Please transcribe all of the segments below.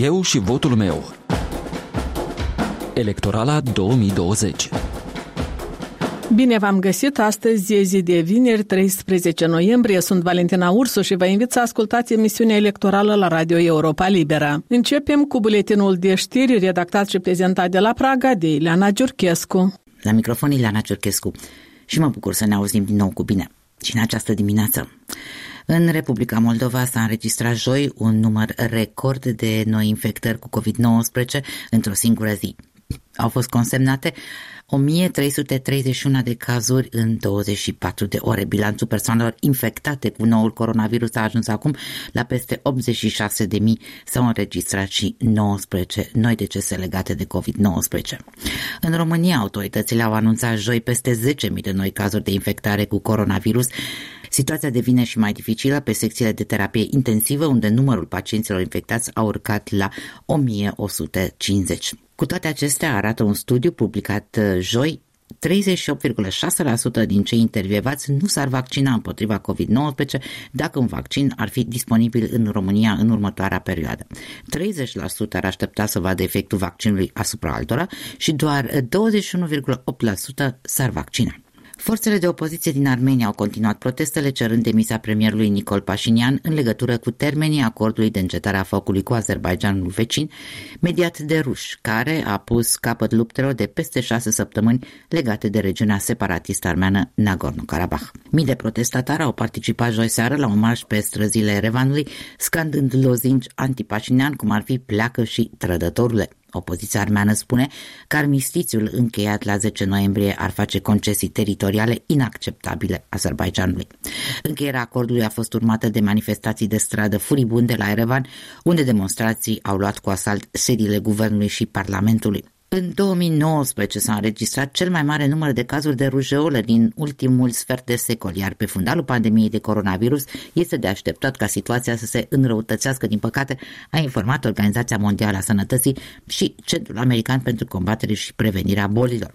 Eu și votul meu. Electorala 2020 Bine v-am găsit! Astăzi e zi de vineri, 13 noiembrie. Sunt Valentina Ursu și vă invit să ascultați emisiunea electorală la Radio Europa Libera. Începem cu buletinul de știri redactat și prezentat de la Praga de Ileana Giurchescu. La microfon Ileana Giurchescu și mă bucur să ne auzim din nou cu bine și în această dimineață. În Republica Moldova s-a înregistrat joi un număr record de noi infectări cu COVID-19 într-o singură zi. Au fost consemnate 1331 de cazuri în 24 de ore. Bilanțul persoanelor infectate cu noul coronavirus a ajuns acum la peste 86.000. S-au înregistrat și 19 noi decese legate de COVID-19. În România, autoritățile au anunțat joi peste 10.000 de noi cazuri de infectare cu coronavirus. Situația devine și mai dificilă pe secțiile de terapie intensivă, unde numărul pacienților infectați a urcat la 1150. Cu toate acestea, arată un studiu publicat uh, joi 38,6% din cei intervievați nu s-ar vaccina împotriva COVID-19 dacă un vaccin ar fi disponibil în România în următoarea perioadă. 30% ar aștepta să vadă efectul vaccinului asupra altora și doar 21,8% s-ar vaccina. Forțele de opoziție din Armenia au continuat protestele cerând demisia premierului Nicol Pașinian în legătură cu termenii acordului de încetare a focului cu Azerbaijanul vecin, mediat de ruși, care a pus capăt luptelor de peste șase săptămâni legate de regiunea separatistă armeană Nagorno-Karabakh. Mii de protestatari au participat joi seară la un marș pe străzile Revanului, scandând lozinci antipașinian, cum ar fi pleacă și trădătorule. Opoziția armeană spune că armistițiul încheiat la 10 noiembrie ar face concesii teritoriale inacceptabile Azerbaijanului. Încheierea acordului a fost urmată de manifestații de stradă furibunde la Erevan, unde demonstrații au luat cu asalt sediile guvernului și parlamentului. În 2019 s-a înregistrat cel mai mare număr de cazuri de rujeolă din ultimul sfert de secol, iar pe fundalul pandemiei de coronavirus este de așteptat ca situația să se înrăutățească, din păcate, a informat Organizația Mondială a Sănătății și Centrul American pentru Combatere și Prevenirea Bolilor.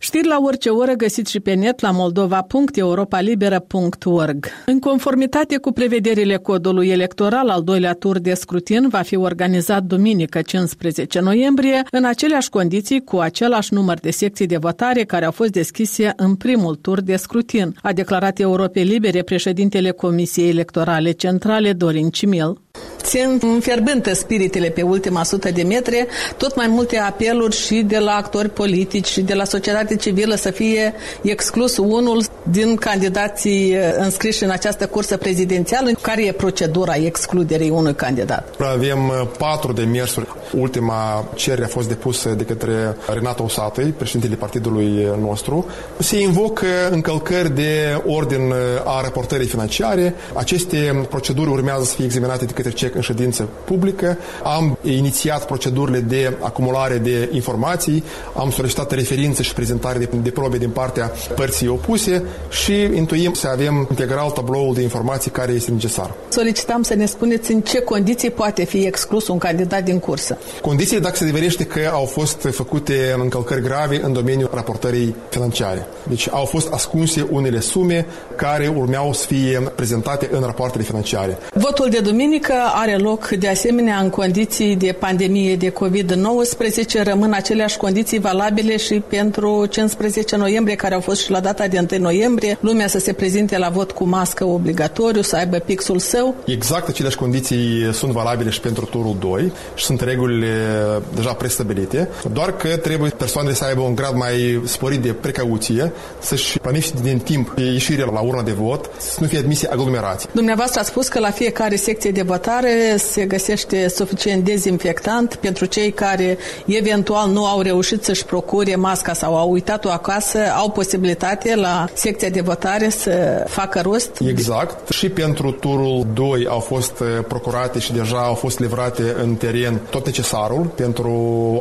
Știri la orice oră găsiți și pe net la moldova.europalibera.org. În conformitate cu prevederile codului electoral, al doilea tur de scrutin va fi organizat duminică 15 noiembrie în aceleași condiții cu același număr de secții de votare care au fost deschise în primul tur de scrutin, a declarat Europei Libere președintele Comisiei Electorale Centrale Dorin Cimil țin fierbântă spiritele pe ultima sută de metri, tot mai multe apeluri și de la actori politici și de la societate civilă să fie exclus unul din candidații uh, înscriși în această cursă prezidențială. Care e procedura excluderii unui candidat? Avem uh, patru demersuri. Ultima cerere a fost depusă de către Renata Usatăi, președintele partidului nostru. Se invocă încălcări de ordin uh, a raportării financiare. Aceste proceduri urmează să fie examinate de către CEC în ședință publică. Am inițiat procedurile de acumulare de informații, am solicitat referințe și prezentare de, de probe din partea părții opuse și intuim să avem integral tabloul de informații care este necesar. Solicitam să ne spuneți în ce condiții poate fi exclus un candidat din cursă. Condiții dacă se deverește că au fost făcute încălcări grave în domeniul raportării financiare. Deci au fost ascunse unele sume care urmeau să fie prezentate în rapoartele financiare. Votul de duminică are loc de asemenea în condiții de pandemie de COVID-19. Rămân aceleași condiții valabile și pentru 15 noiembrie, care au fost și la data de 1 noiembrie. Lumea să se prezinte la vot cu mască obligatoriu, să aibă pixul său. Exact aceleași condiții sunt valabile și pentru turul 2 și sunt regulile deja prestabilite, doar că trebuie persoanele să aibă un grad mai sporit de precauție, să-și planifice din timp ieșirea la urna de vot, să nu fie admise aglomerații. Dumneavoastră a spus că la fiecare secție de votare se găsește suficient dezinfectant pentru cei care eventual nu au reușit să-și procure masca sau au uitat-o acasă, au posibilitate la secția de votare să facă rost? Exact. Și pentru turul 2 au fost uh, procurate și deja au fost livrate în teren tot necesarul pentru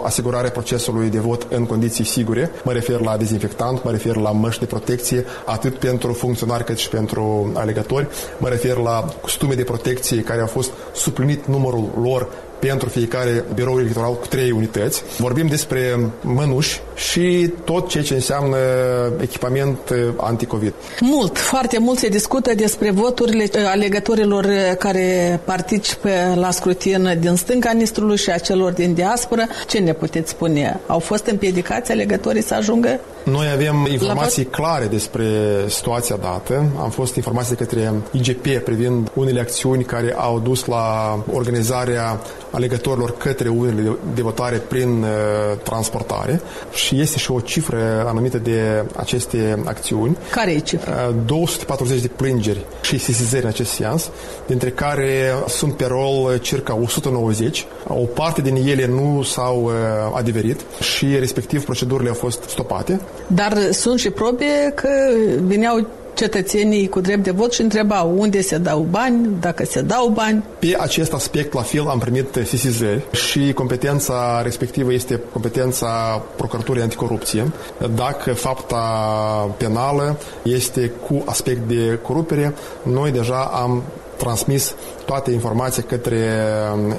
asigurarea procesului de vot în condiții sigure. Mă refer la dezinfectant, mă refer la măști de protecție, atât pentru funcționari cât și pentru alegători. Mă refer la costume de protecție care au fost suplinit numărul lor pentru fiecare birou electoral cu trei unități. Vorbim despre mănuși și tot ceea ce înseamnă echipament anticovid. Mult, foarte mult se discută despre voturile alegătorilor care participă la scrutin din stânga Nistrului și a celor din diaspora. Ce ne puteți spune? Au fost împiedicați alegătorii să ajungă? Noi avem informații clare despre situația dată. Am fost informații de către IGP privind unele acțiuni care au dus la organizarea alegătorilor către unele de votare prin uh, transportare și este și o cifră anumită de aceste acțiuni. Care e cifra? Uh, 240 de plângeri și sesizări în acest sens, dintre care sunt pe rol circa 190. O parte din ele nu s-au uh, adeverit și respectiv procedurile au fost stopate. Dar sunt și probe că veneau cetățenii cu drept de vot și întrebau unde se dau bani, dacă se dau bani. Pe acest aspect, la fel, am primit sesizări și competența respectivă este competența Procuraturii Anticorupție. Dacă fapta penală este cu aspect de corupere, noi deja am transmis toate informații către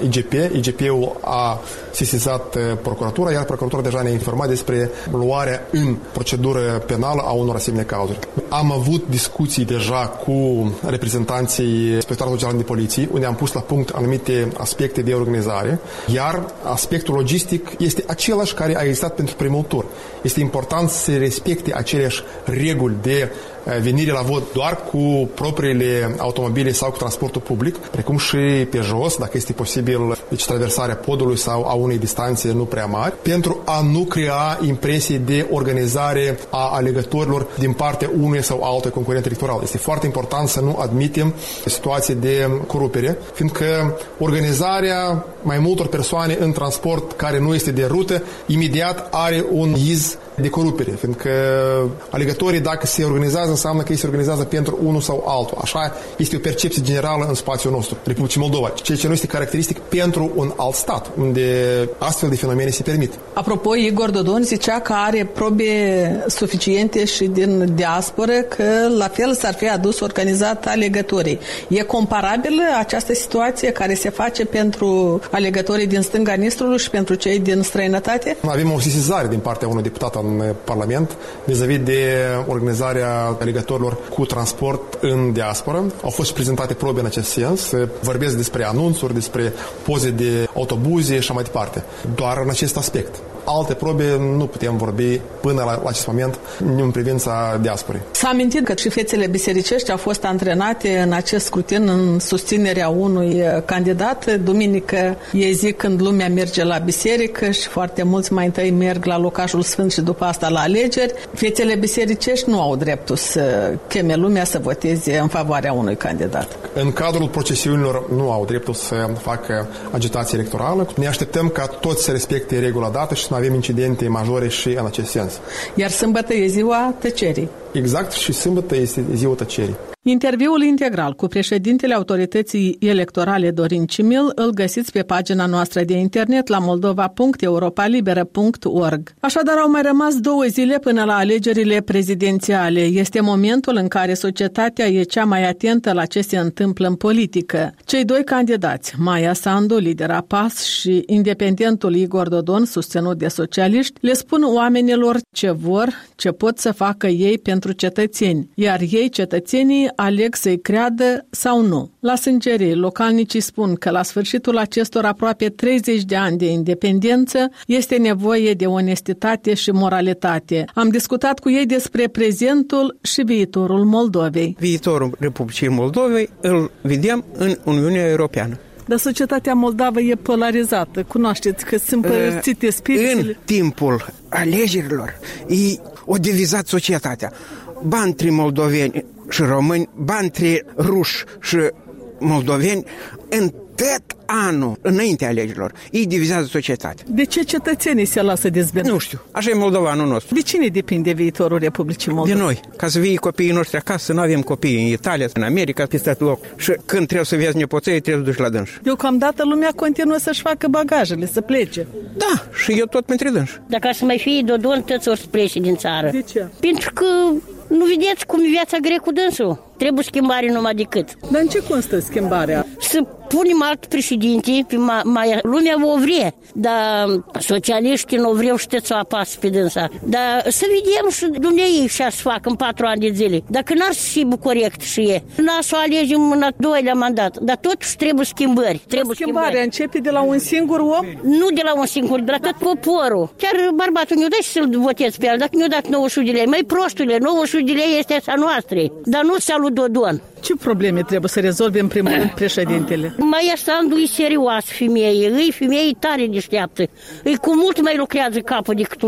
IGP. IGP-ul a sesizat uh, procuratura, iar procuratura deja ne-a informat despre luarea în procedură penală a unor asemenea cauzuri. Am avut discuții deja cu reprezentanții Inspectoratului General de Poliție, unde am pus la punct anumite aspecte de organizare, iar aspectul logistic este același care a existat pentru primul tur. Este important să respecte aceleași reguli de uh, venire la vot doar cu propriile automobile sau cu transportul public, precum și pe jos, dacă este posibil, deci traversarea podului sau a unei distanțe nu prea mari, pentru a nu crea impresii de organizare a alegătorilor din partea unui sau altul concurent electoral. Este foarte important să nu admitem situații de corupere, fiindcă organizarea mai multor persoane în transport care nu este de rută, imediat are un iz de corupere, fiindcă alegătorii, dacă se organizează, înseamnă că ei se organizează pentru unul sau altul. Așa este o percepție generală în spațiul nostru, Republicii Moldova, ceea ce nu este caracteristic pentru un alt stat, unde astfel de fenomene se permit. Apropo, Igor Dodon zicea că are probe suficiente și din diasporă că la fel s-ar fi adus organizat alegătorii. E comparabilă această situație care se face pentru alegătorii din stânga Nistrului și pentru cei din străinătate? Avem o sesizare din partea unui deputat în Parlament vis-a-vis de organizarea alegătorilor cu transport în diaspora. Au fost prezentate probe în acest sens. Vorbesc despre anunțuri, despre poze de autobuze și mai departe. Doar în acest aspect alte probe nu putem vorbi până la, la acest moment în privința diasporei. S-a amintit că și fețele bisericești au fost antrenate în acest scrutin în susținerea unui candidat. Duminică e zi când lumea merge la biserică și foarte mulți mai întâi merg la locașul sfânt și după asta la alegeri. Fețele bisericești nu au dreptul să cheme lumea să voteze în favoarea unui candidat. În cadrul procesiunilor nu au dreptul să facă agitație electorală. Ne așteptăm ca toți să respecte regula dată și să avem incidente majore și în acest sens. Iar sâmbătă e ziua tăcerii. Exact, și sâmbătă este ziua tăcerii. Interviul integral cu președintele autorității electorale Dorin Cimil îl găsiți pe pagina noastră de internet la moldova.europalibera.org. Așadar, au mai rămas două zile până la alegerile prezidențiale. Este momentul în care societatea e cea mai atentă la ce se întâmplă în politică. Cei doi candidați, Maia Sandu, lidera PAS și independentul Igor Dodon, susținut de socialiști, le spun oamenilor ce vor, ce pot să facă ei pentru cetățeni, iar ei, cetățenii, aleg să-i creadă sau nu. La sângerie, localnicii spun că la sfârșitul acestor aproape 30 de ani de independență este nevoie de onestitate și moralitate. Am discutat cu ei despre prezentul și viitorul Moldovei. Viitorul Republicii Moldovei îl vedem în Uniunea Europeană. Dar societatea moldavă e polarizată. Cunoașteți că sunt părțite spiritele. În timpul alegerilor e o divizat societatea. Ba între moldoveni și români, ba între ruși și moldoveni, în tot anul, înainte alegerilor, ei divizează societatea. De ce cetățenii se lasă dezbinați? Nu știu, așa e moldovanul nostru. De cine depinde viitorul Republicii Moldova? De noi, ca să vii copiii noștri acasă, să nu avem copii în Italia, în America, pe stat loc. Și când trebuie să vezi nepoței, trebuie să duci la dânși. Deocamdată lumea continuă să-și facă bagajele, să plece. Da, și eu tot pentru dânși. Dacă ar să mai fie Dodon, toți ori să plece din țară. De ce? Pentru că nu vedeți cum e viața grea cu dânsul. Trebuie schimbare numai decât. Dar în ce constă schimbarea? Să punem alt președinte, pe mai, mai, lumea o vrea, dar socialiștii nu vreau știți să apasă pe dânsa. Dar să vedem și dumneai și să fac în patru ani de zile. Dacă n-ar fi corect și e, n-ar să alegem în a doilea mandat, dar totuși trebuie schimbări. Trebuie Schimbarea schimbări. începe de la un singur om? Nu de la un singur, de la tot poporul. Chiar bărbatul nu dă și să-l votez pe el, dacă nu dat 900 de lei. Mai prostule, 900 de lei este așa noastră, dar nu salut Dodon. Ce probleme trebuie să rezolve în primul rând președintele? Mai Sandu e serios femeie, e femeie tare deșteaptă. E cu mult mai lucrează capul decât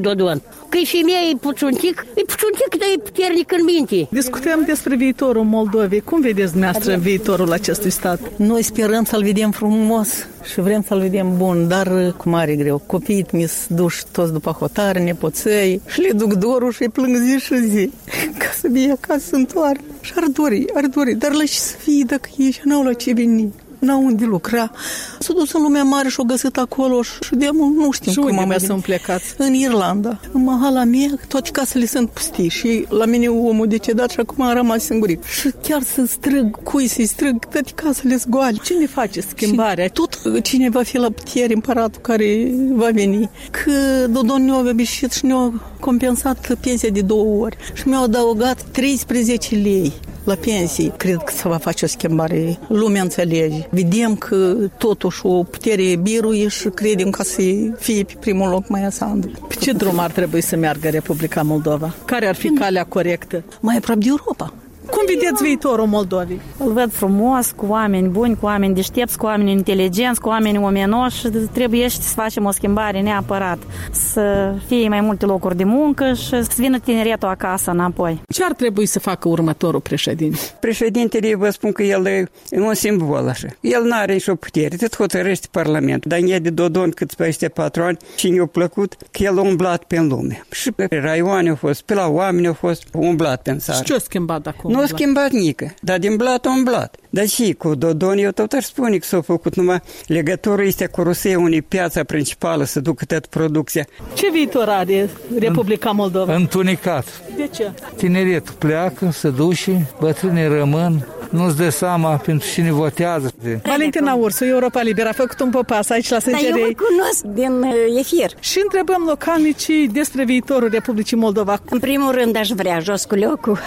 Dodon. Că e femeie e puțuntic, e puțuntic, dar e puternic în minte. Discutăm despre viitorul Moldovei. Cum vedeți dumneavoastră viitorul acestui stat? Noi sperăm să-l vedem frumos și vrem să-l vedem bun, dar cu mare greu. Copiii mi duși toți după hotare, nepoței și le duc dorul și îi plâng zi și zi ca să fie acasă să întoarcă. Și ar dori, ar dori, dar la ce să fie dacă ei și n-au la ce veni? n-au unde lucra. S-a dus în lumea mare și-au găsit acolo și de nu știm și cum unde am mai mai sunt plecați? În Irlanda. În mahala mea, toate casele sunt pustii și la mine omul decedat și acum am rămas singurit. Și chiar să strâng, cui să-i strâng, toate casele sunt goale. Cine face schimbarea? Tot cine va fi la putere, împăratul care va veni. Că Dodon ne-a obișnuit și ne-a compensat pensia de două ori. Și mi-au adăugat 13 lei la pensii. Cred că se va face o schimbare. Lumea înțelege. Vedem că totuși o putere biruie și credem ca să fie pe primul loc mai Sandu. Pe ce drum ar trebui să meargă Republica Moldova? Care ar fi calea corectă? Mai aproape de Europa. Cum vedeți viitorul Moldovei? Îl văd frumos, cu oameni buni, cu oameni deștepți, cu oameni inteligenți, cu oameni omenoși. Trebuie să facem o schimbare neapărat. Să fie mai multe locuri de muncă și să vină tineretul acasă înapoi. Ce ar trebui să facă următorul președinte? Președintele, vă spun că el e un simbol așa. El nu are nicio putere, tot hotărăște Parlamentul. Dar e de Dodon cât peste patru ani, cine i-a plăcut, că el a umblat pe lume. Și pe raioane a fost, pe la oameni a fost umblat pe țară. Și ce a schimbat acum? Nu a schimbat nică, dar din blat a umblat. Dar și cu Dodon, eu tot aș spune că s-a făcut numai legătură este cu Rusia, unei piața principală să ducă tot producția. Ce viitor are Republica Moldova? Întunecat. De ce? Tineretul pleacă, se duce, bătrânii rămân, nu-ți dă seama pentru cine votează. Valentina Ursu, Europa Liberă, a făcut un popas aici la Dar eu Sângerei. mă cunosc din uh, efir. Și întrebăm localnicii despre viitorul Republicii Moldova. În primul rând aș vrea jos cu locul.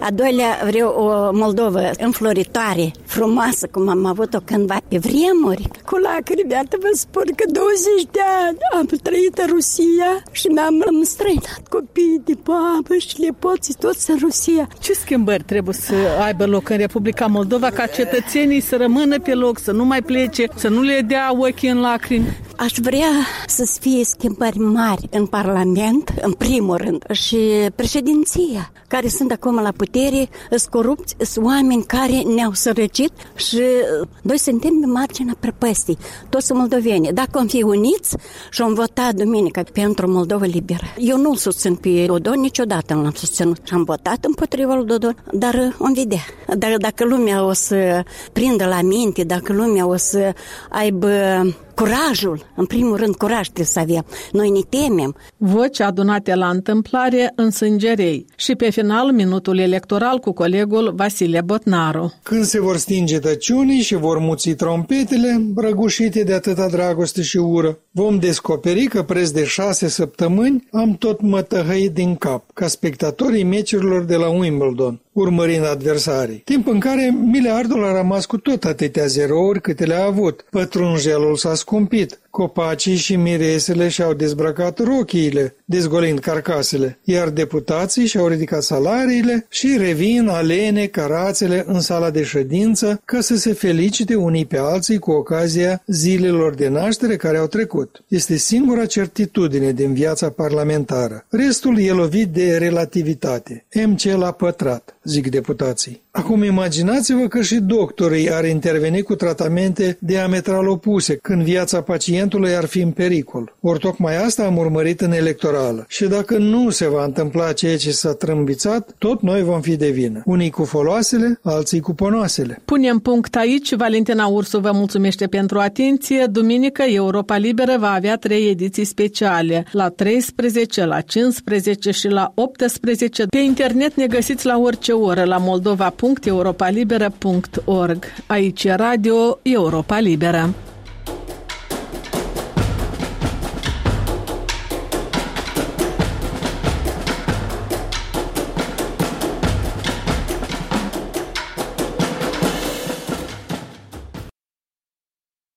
A doilea vreau o Moldovă înfloritoare, frumoasă, cum am avut-o cândva pe vremuri. Cu lacrimi, iată vă spun că 20 de ani am trăit în Rusia și mi-am străinat copiii de babă și nepoții toți în Rusia. Ce schimbări trebuie să aibă loc în Republica Moldova ca cetățenii să rămână pe loc, să nu mai plece, să nu le dea ochii în lacrimi? Aș vrea să fie schimbări mari în Parlament, în primul rând, și președinția, care sunt acum la putere, sunt corupți, sunt oameni care ne-au sărăcit și noi suntem pe marginea prăpăstii. Toți sunt moldoveni. Dacă am fi uniți și am votat duminică pentru Moldova liberă. Eu nu susțin pe Dodon, niciodată nu l-am susținut. Și am votat împotriva lui Dodon, dar am vedea. Dar dacă lumea o să prindă la minte, dacă lumea o să aibă curajul, în primul rând curaj trebuie să avem. Noi ne temem. Voci adunate la întâmplare în Sângerei și pe final minutul electoral cu colegul Vasile Botnaru. Când se vor stinge tăciunii și vor muți trompetele, răgușite de atâta dragoste și ură, vom descoperi că preț de șase săptămâni am tot mătăhăit din cap, ca spectatorii meciurilor de la Wimbledon, urmărind adversarii. Timp în care miliardul a rămas cu tot atâtea zerouri câte le-a avut. Pătrunjelul s-a scumpit, copacii și miresele și-au dezbrăcat rochiile, dezgolind carcasele, iar deputații și-au ridicat salariile și revin alene carațele în sala de ședință ca să se felicite unii pe alții cu ocazia zilelor de naștere care au trecut. Este singura certitudine din viața parlamentară. Restul e lovit de relativitate. MC la pătrat, zic deputații. Acum imaginați-vă că și doctorii ar interveni cu tratamente diametral opuse când viața pacientului ar fi în pericol. Ori tocmai asta am urmărit în electorală. Și dacă nu se va întâmpla ceea ce s-a trâmbițat, tot noi vom fi de vină. Unii cu foloasele, alții cu ponoasele. Punem punct aici. Valentina Ursu vă mulțumește pentru atenție. Duminică Europa Liberă va avea trei ediții speciale. La 13, la 15 și la 18. Pe internet ne găsiți la orice oră la Moldova www.europalibera.org. Aici Radio Europa Liberă.